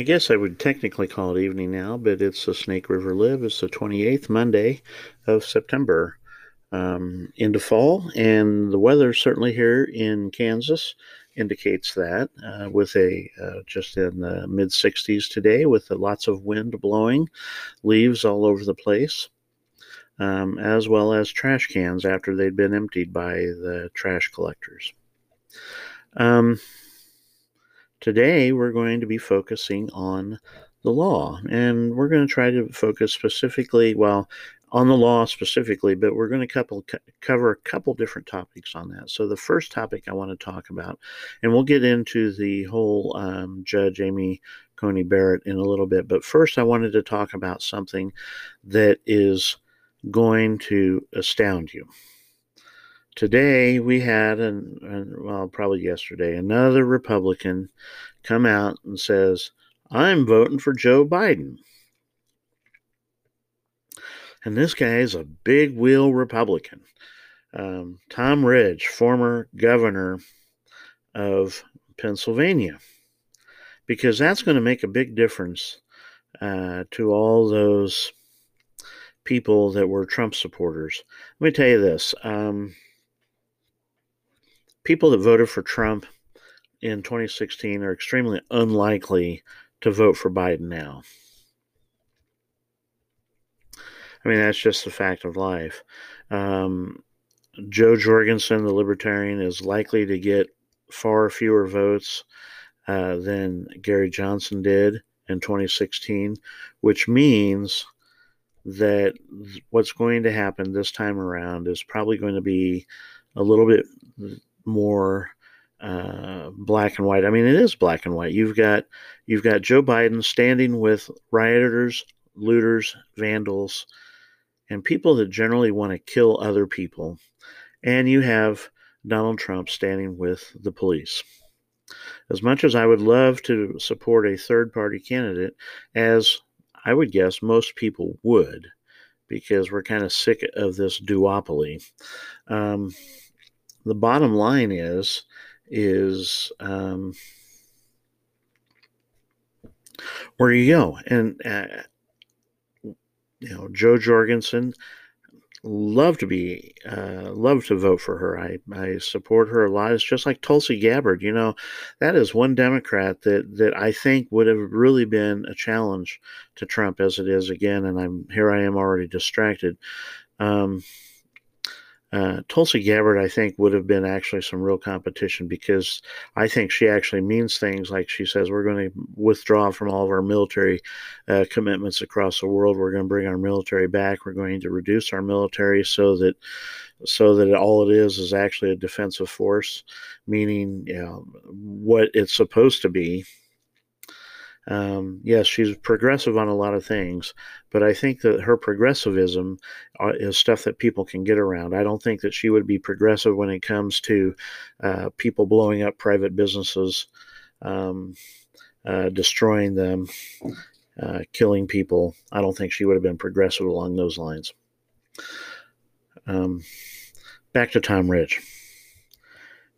I guess I would technically call it evening now, but it's the Snake River Lib. It's the 28th Monday of September um, into fall, and the weather certainly here in Kansas indicates that uh, with a uh, just in the mid 60s today with lots of wind blowing, leaves all over the place. Um, as well as trash cans after they'd been emptied by the trash collectors. Um, today, we're going to be focusing on the law, and we're going to try to focus specifically, well, on the law specifically, but we're going to couple, cover a couple different topics on that. So, the first topic I want to talk about, and we'll get into the whole um, Judge Amy Coney Barrett in a little bit, but first I wanted to talk about something that is going to astound you. Today we had, and an, well, probably yesterday, another Republican come out and says, I'm voting for Joe Biden. And this guy is a big wheel Republican. Um, Tom Ridge, former governor of Pennsylvania, because that's going to make a big difference uh, to all those people that were Trump supporters. Let me tell you this um, people that voted for Trump in 2016 are extremely unlikely to vote for Biden now. I mean, that's just the fact of life. Um, Jo Jorgensen, the libertarian, is likely to get far fewer votes uh, than Gary Johnson did in 2016, which means that what's going to happen this time around is probably going to be a little bit more uh, black and white. I mean, it is black and white. You've got you've got Joe Biden standing with rioters, looters, vandals, and people that generally want to kill other people. And you have Donald Trump standing with the police. As much as I would love to support a third party candidate, as I would guess most people would, because we're kind of sick of this duopoly. Um, the bottom line is, is um, where you go, and uh, you know, Jo Jorgensen, love to be, uh, love to vote for her. I, I support her a lot. It's just like Tulsi Gabbard. You know, that is one Democrat that that I think would have really been a challenge to Trump as it is again. And I'm here. I am already distracted. Um, uh, Tulsi Gabbard, I think, would have been actually some real competition because I think she actually means things like she says we're going to withdraw from all of our military uh, commitments across the world. We're going to bring our military back. We're going to reduce our military so that so that all it is is actually a defensive force, meaning you know, what it's supposed to be um, yes, she's progressive on a lot of things, but I think that her progressivism uh, is stuff that people can get around. I don't think that she would be progressive when it comes to uh, people blowing up private businesses, um, uh, destroying them, uh, killing people. I don't think she would have been progressive along those lines. Um, back to Tom Ridge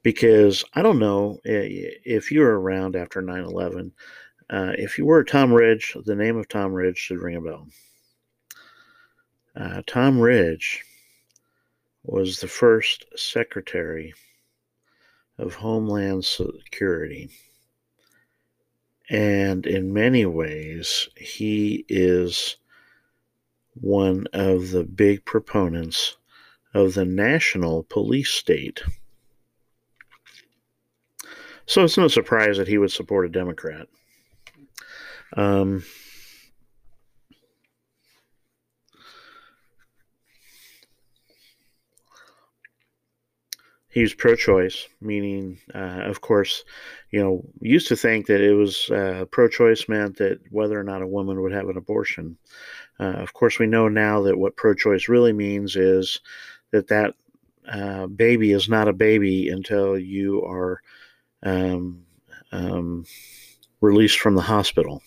because I don't know if you were around after 9 11. Uh, if you were Tom Ridge, the name of Tom Ridge should ring a bell. Uh, Tom Ridge was the first Secretary of Homeland Security. And in many ways, he is one of the big proponents of the national police state. So it's no surprise that he would support a Democrat. Um, he was pro-choice, meaning, uh, of course, you know, used to think that it was uh, pro-choice meant that whether or not a woman would have an abortion. Uh, of course, we know now that what pro-choice really means is that that uh, baby is not a baby until you are um, um, released from the hospital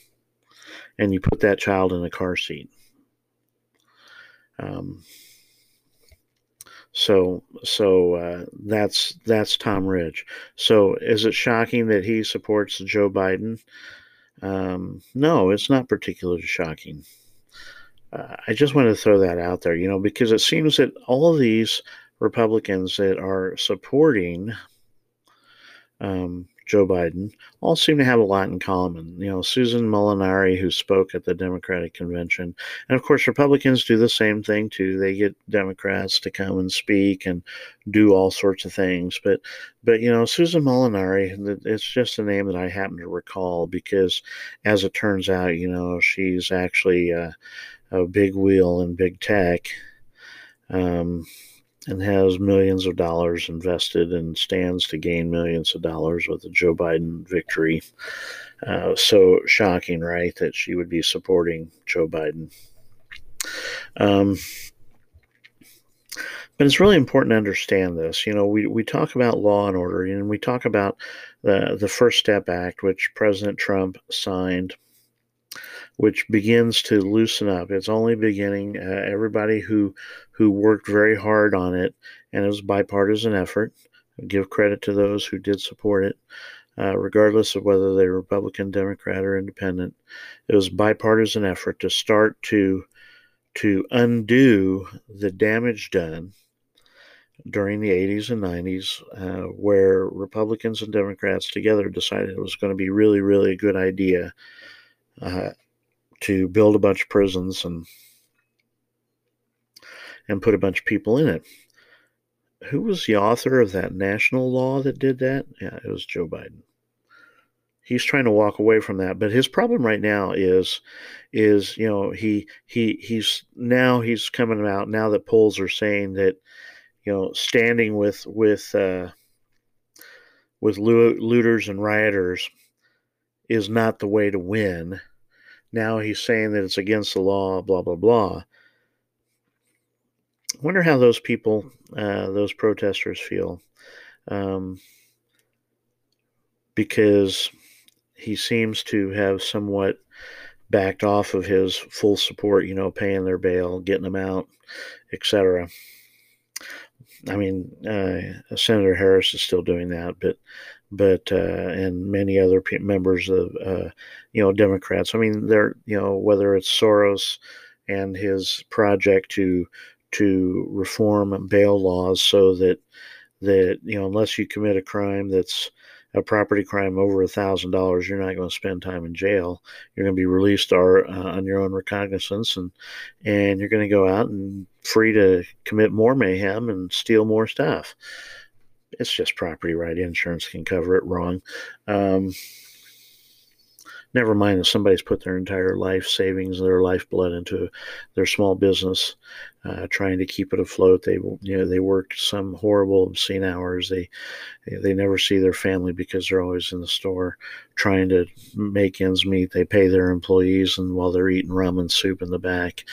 and you put that child in a car seat. Um, so so uh, that's that's Tom Ridge. So is it shocking that he supports Joe Biden? Um, no, it's not particularly shocking. Uh, I just wanted to throw that out there, you know, because it seems that all of these Republicans that are supporting um, Joe Biden all seem to have a lot in common. You know, Susan Molinari, who spoke at the Democratic convention, and of course, Republicans do the same thing too. They get Democrats to come and speak and do all sorts of things. But, but you know, Susan Molinari, it's just a name that I happen to recall because, as it turns out, you know, she's actually a, a big wheel in big tech. Um, and has millions of dollars invested and stands to gain millions of dollars with the Joe Biden victory. Uh, so shocking, right, that she would be supporting Joe Biden. Um, but it's really important to understand this. You know, we, we talk about law and order, and we talk about the, the First Step Act, which President Trump signed which begins to loosen up. It's only beginning. Uh, everybody who who worked very hard on it, and it was bipartisan effort. I give credit to those who did support it, uh, regardless of whether they're Republican, Democrat, or Independent. It was bipartisan effort to start to to undo the damage done during the 80s and 90s, uh, where Republicans and Democrats together decided it was going to be really, really a good idea uh, to build a bunch of prisons and and put a bunch of people in it. Who was the author of that national law that did that? Yeah, it was Joe Biden. He's trying to walk away from that, but his problem right now is is you know he he he's now he's coming out now that polls are saying that you know standing with with uh, with looters and rioters is not the way to win now he's saying that it's against the law, blah, blah, blah. I wonder how those people, uh, those protesters feel. Um, because he seems to have somewhat backed off of his full support, you know, paying their bail, getting them out, etc. I mean, uh, Senator Harris is still doing that, but but uh, and many other members of uh, you know Democrats. I mean, they're you know whether it's Soros and his project to to reform bail laws so that that you know unless you commit a crime that's a property crime over a thousand dollars, you're not going to spend time in jail. You're going to be released or, uh, on your own recognizance, and and you're going to go out and free to commit more mayhem and steal more stuff it's just property right. Insurance can cover it wrong. Um, never mind if somebody's put their entire life savings, their lifeblood into their small business, uh, trying to keep it afloat. They, you know, they work some horrible, obscene hours. They, they never see their family because they're always in the store trying to make ends meet. They pay their employees, and while they're eating ramen soup in the back,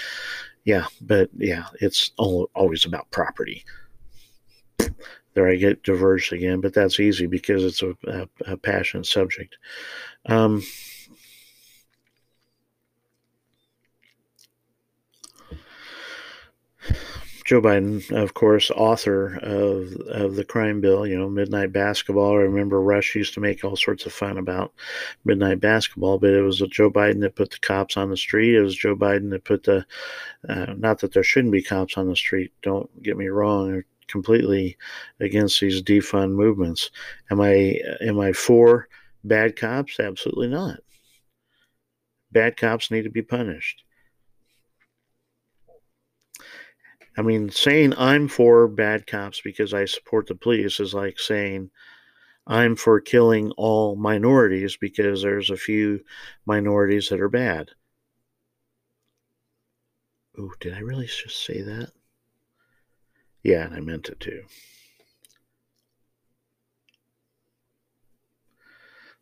yeah. But yeah, it's all, always about property there I get diverged again, but that's easy because it's a, a, a passionate subject. Um, Joe Biden, of course, author of of the crime bill, you know, midnight basketball. I remember Rush used to make all sorts of fun about midnight basketball, but it was Joe Biden that put the cops on the street. It was Joe Biden that put the, uh, not that there shouldn't be cops on the street. Don't get me wrong completely against these defund movements. Am I am I for bad cops? Absolutely not. Bad cops need to be punished. I mean, saying I'm for bad cops because I support the police is like saying I'm for killing all minorities because there's a few minorities that are bad. Ooh, did I really just say that? Yeah, and I meant it to.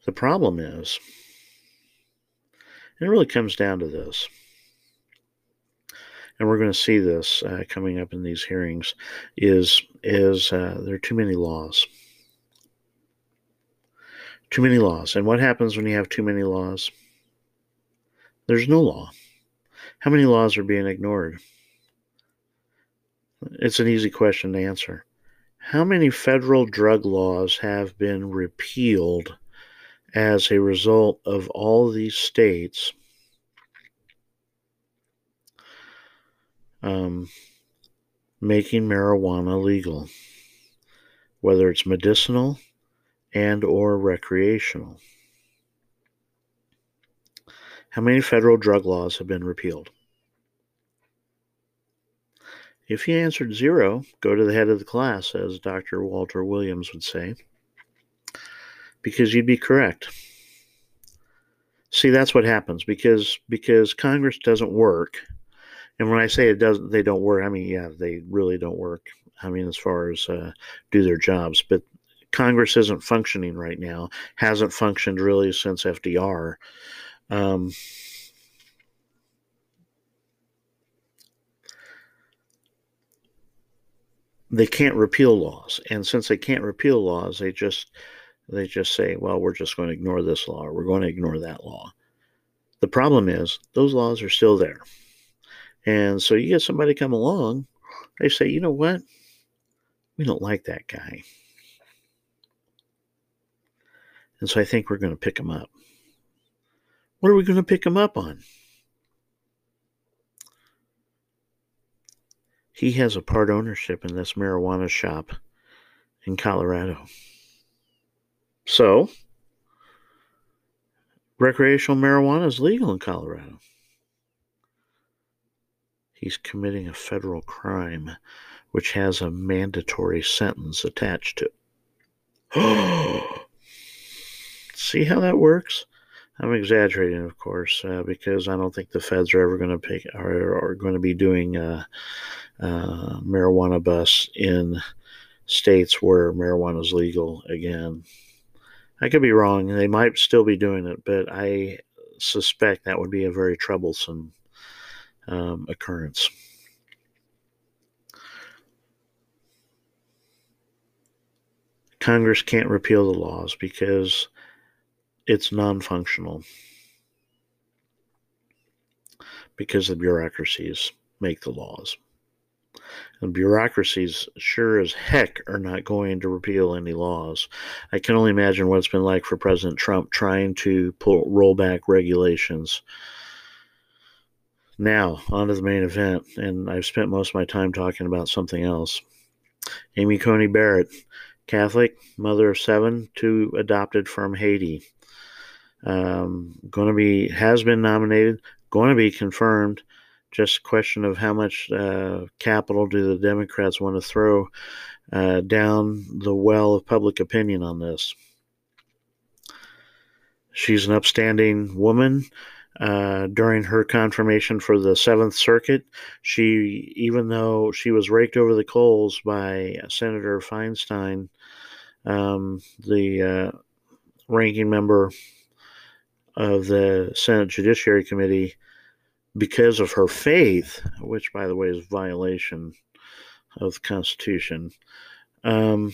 The problem is, and it really comes down to this, and we're going to see this uh, coming up in these hearings, is is uh, there are too many laws. Too many laws. And what happens when you have too many laws? There's no law. How many laws are being ignored? It's an easy question to answer. How many federal drug laws have been repealed as a result of all these states um, making marijuana legal, whether it's medicinal and or recreational. How many federal drug laws have been repealed? If you answered zero, go to the head of the class, as Dr. Walter Williams would say, because you'd be correct. See, that's what happens because because Congress doesn't work. And when I say it doesn't, they don't work. I mean, yeah, they really don't work. I mean, as far as uh, do their jobs, but Congress isn't functioning right now. Hasn't functioned really since FDR. Um, they can't repeal laws, and since they can't repeal laws, they just they just say, well, we're just going to ignore this law or we're going to ignore that law. The problem is those laws are still there. And so you get somebody come along, they say, you know what? We don't like that guy. And so I think we're going to pick him up. What are we going to pick him up on? He has a part ownership in this marijuana shop in Colorado. So, recreational marijuana is legal in Colorado. He's committing a federal crime which has a mandatory sentence attached to it. See how that works? I'm exaggerating, of course, uh, because I don't think the feds are ever going to pick are, are going to be doing uh, uh, marijuana busts in states where marijuana is legal again. I could be wrong. They might still be doing it, but I suspect that would be a very troublesome um, occurrence. Congress can't repeal the laws because it's non functional, because the bureaucracies make the laws. And bureaucracies sure as heck are not going to repeal any laws. I can only imagine what it's been like for President Trump trying to pull, roll back regulations. Now, on to the main event, and I've spent most of my time talking about something else. Amy Coney Barrett, Catholic, mother of seven, two adopted from Haiti. Um, going to be, has been nominated, going to be confirmed just a question of how much uh, capital do the Democrats want to throw uh, down the well of public opinion on this. She's an upstanding woman. Uh, during her confirmation for the Seventh Circuit, she, even though she was raked over the coals by Senator Feinstein, um, the uh, ranking member of the Senate Judiciary Committee, because of her faith, which, by the way, is violation of the Constitution. Um,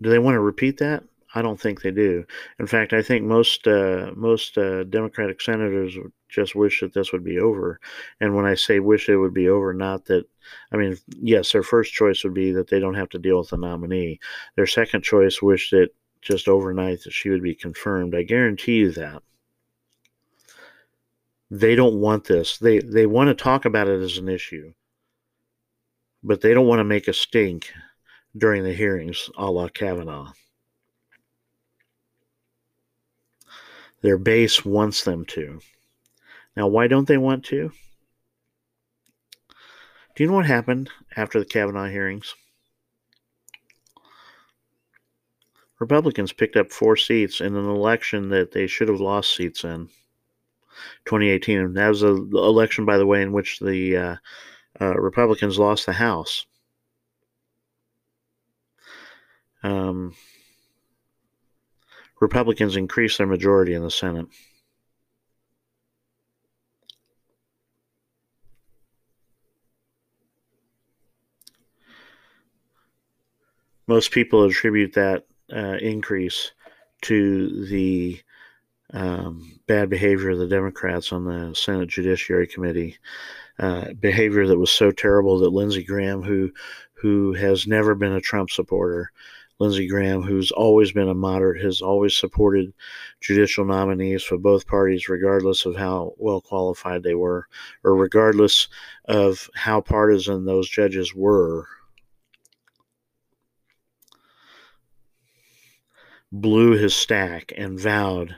do they want to repeat that? I don't think they do. In fact, I think most uh, most uh, Democratic senators just wish that this would be over. And when I say wish it would be over, not that I mean, yes, their first choice would be that they don't have to deal with the nominee. Their second choice wish that just overnight that she would be confirmed. I guarantee you that they don't want this. They they want to talk about it as an issue, but they don't want to make a stink during the hearings, a la Kavanaugh. Their base wants them to. Now, why don't they want to? Do you know what happened after the Kavanaugh hearings? Republicans picked up four seats in an election that they should have lost seats in. 2018. And that was an election, by the way, in which the uh, uh, Republicans lost the House. Um, Republicans increased their majority in the Senate. Most people attribute that uh, increase to the um, bad behavior of the Democrats on the Senate Judiciary Committee, uh, behavior that was so terrible that Lindsey Graham, who who has never been a Trump supporter, Lindsey Graham, who's always been a moderate, has always supported judicial nominees for both parties, regardless of how well qualified they were, or regardless of how partisan those judges were. Blew his stack and vowed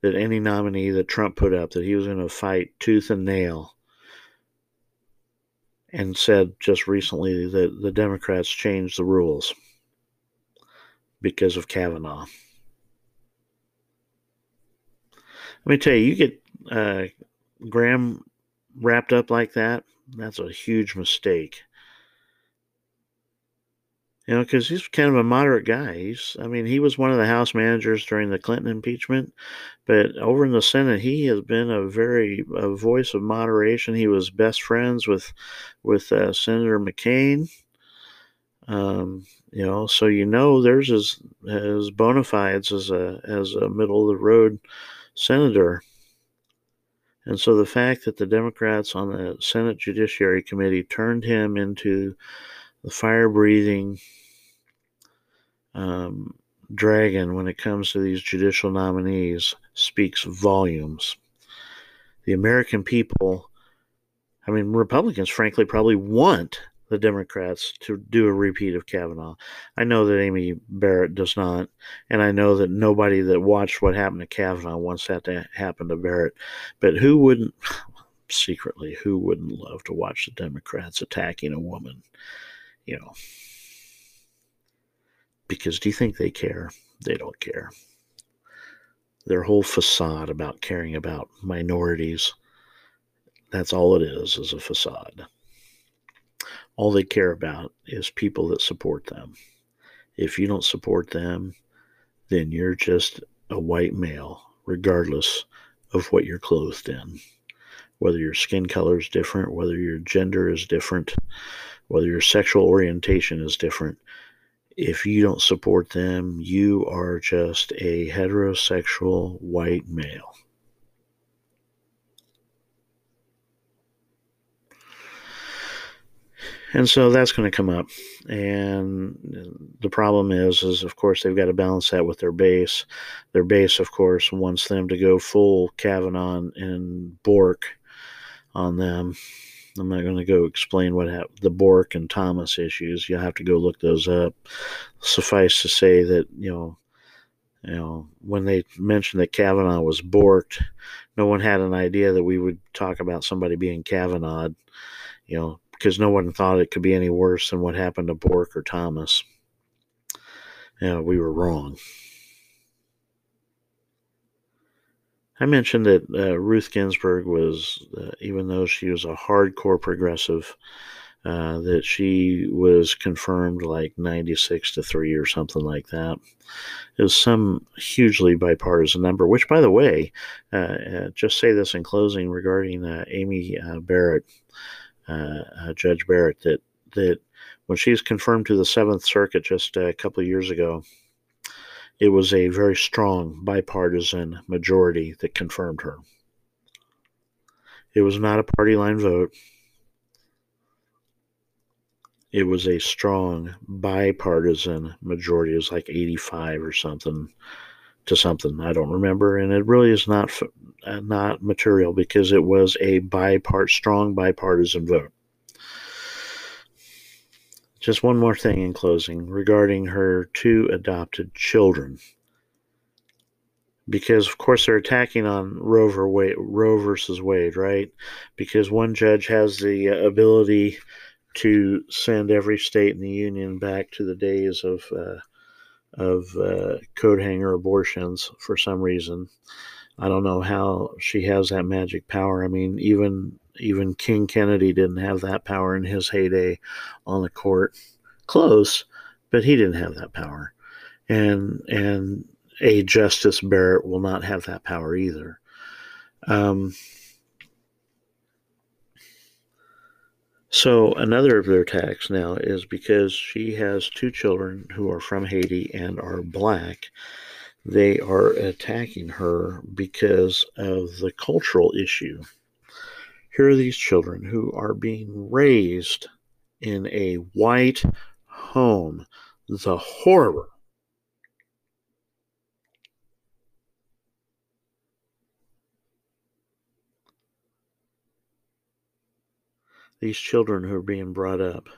that any nominee that Trump put up, that he was going to fight tooth and nail and said just recently that the Democrats changed the rules because of Kavanaugh. Let me tell you, you get uh, Graham wrapped up like that, that's a huge mistake. You know, because he's kind of a moderate guy. He's, I mean, he was one of the House managers during the Clinton impeachment, but over in the Senate, he has been a very a voice of moderation. He was best friends with with uh, Senator McCain. Um, you know, so you know there's his his bona fides as a as a middle of the road senator. And so the fact that the Democrats on the Senate Judiciary Committee turned him into the fire breathing um, dragon when it comes to these judicial nominees speaks volumes. The American people, I mean, Republicans, frankly, probably want the Democrats to do a repeat of Kavanaugh. I know that Amy Barrett does not, and I know that nobody that watched what happened to Kavanaugh wants that to happen to Barrett. But who wouldn't, secretly, who wouldn't love to watch the Democrats attacking a woman? You know. Because do you think they care? They don't care. Their whole facade about caring about minorities, that's all it is, is a facade. All they care about is people that support them. If you don't support them, then you're just a white male, regardless of what you're clothed in. Whether your skin color is different, whether your gender is different, whether your sexual orientation is different, if you don't support them, you are just a heterosexual white male. And so that's going to come up. And the problem is, is of course, they've got to balance that with their base. Their base, of course, wants them to go full Kavanaugh and Bork on them. I'm not going to go explain what happened, the Bork and Thomas issues. You'll have to go look those up. Suffice to say that, you know, you know, when they mentioned that Kavanaugh was borked, no one had an idea that we would talk about somebody being Kavanaugh, you know, because no one thought it could be any worse than what happened to Bork or Thomas. You know, we were wrong. I mentioned that uh, Ruth Ginsburg was, uh, even though she was a hardcore progressive, uh, that she was confirmed like 96 to 3 or something like that. It was some hugely bipartisan number, which, by the way, uh, uh, just say this in closing regarding uh, Amy Barrett, Judge Barrett, that, that when she was confirmed to the Seventh Circuit just a couple of years ago, it was a very strong bipartisan majority that confirmed her. It was not a party line vote. It was a strong bipartisan majority. It was like 85 or something to something. I don't remember, and it really is not uh, not material because it was a bipart strong bipartisan vote. Just one more thing in closing regarding her two adopted children. Because of course they're attacking on Roe, Roe versus Wade, right? Because one judge has the ability to send every state in the union back to the days of uh, of uh, coat hanger abortions for some reason. I don't know how she has that magic power. I mean, even even King Kennedy didn't have that power in his heyday on the court. Close, but he didn't have that power. And and a Justice Barrett will not have that power either. Um, so another of their attacks now is because she has two children who are from Haiti and are black. They are attacking her because of the cultural issue here are these children who are being raised in a white home. the horror these children who are being brought up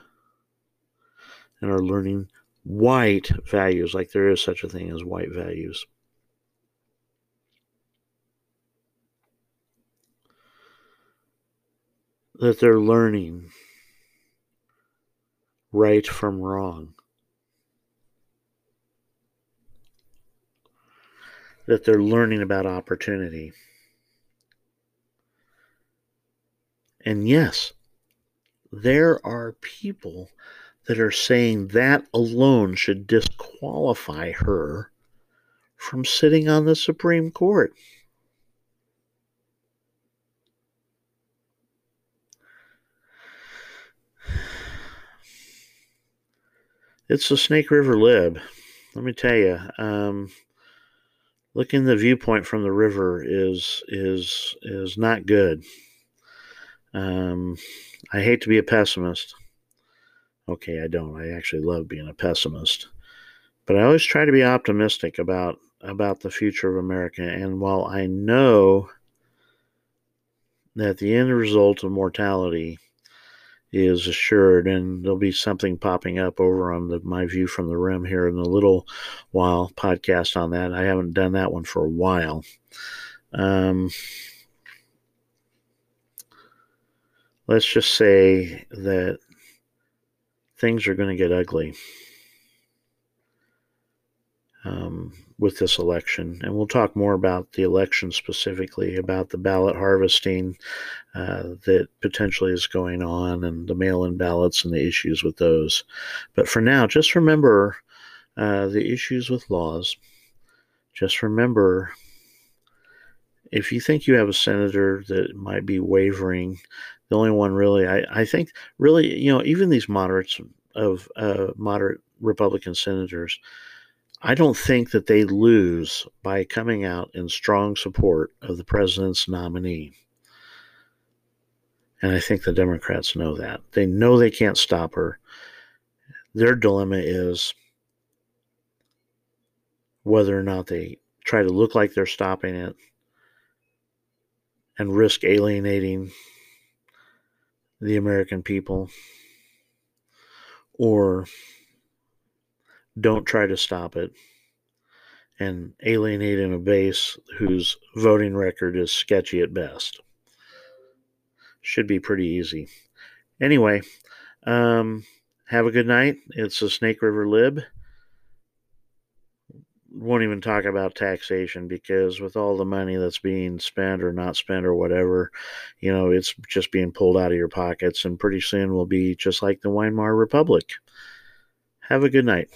and are learning white values, like there is such a thing as white values. That they're learning right from wrong. That they're learning about opportunity. And yes, there are people that are saying that alone should disqualify her from sitting on the Supreme Court. It's the Snake River Lib. Let me tell you, um, looking the viewpoint from the river is is is not good. Um, I hate to be a pessimist. Okay, I don't. I actually love being a pessimist. But I always try to be optimistic about about the future of America. And while I know that the end result of mortality is assured, and there'll be something popping up over on the My View from the Rim here in a little while podcast on that. I haven't done that one for a while. Um, let's just say that things are going to get ugly um, with this election. And we'll talk more about the election specifically, about the ballot harvesting uh, that potentially is going on and the mail in ballots and the issues with those. But for now, just remember uh, the issues with laws. Just remember if you think you have a senator that might be wavering, the only one really, I, I think, really, you know, even these moderates of uh, moderate Republican senators, I don't think that they lose by coming out in strong support of the president's nominee. And I think the Democrats know that. They know they can't stop her. Their dilemma is whether or not they try to look like they're stopping it and risk alienating the American people or don't try to stop it and alienating a base whose voting record is sketchy at best. Should be pretty easy. Anyway, um, have a good night. It's the Snake River Lib won't even talk about taxation because with all the money that's being spent or not spent or whatever, you know, it's just being pulled out of your pockets and pretty soon we'll be just like the Weimar Republic. Have a good night.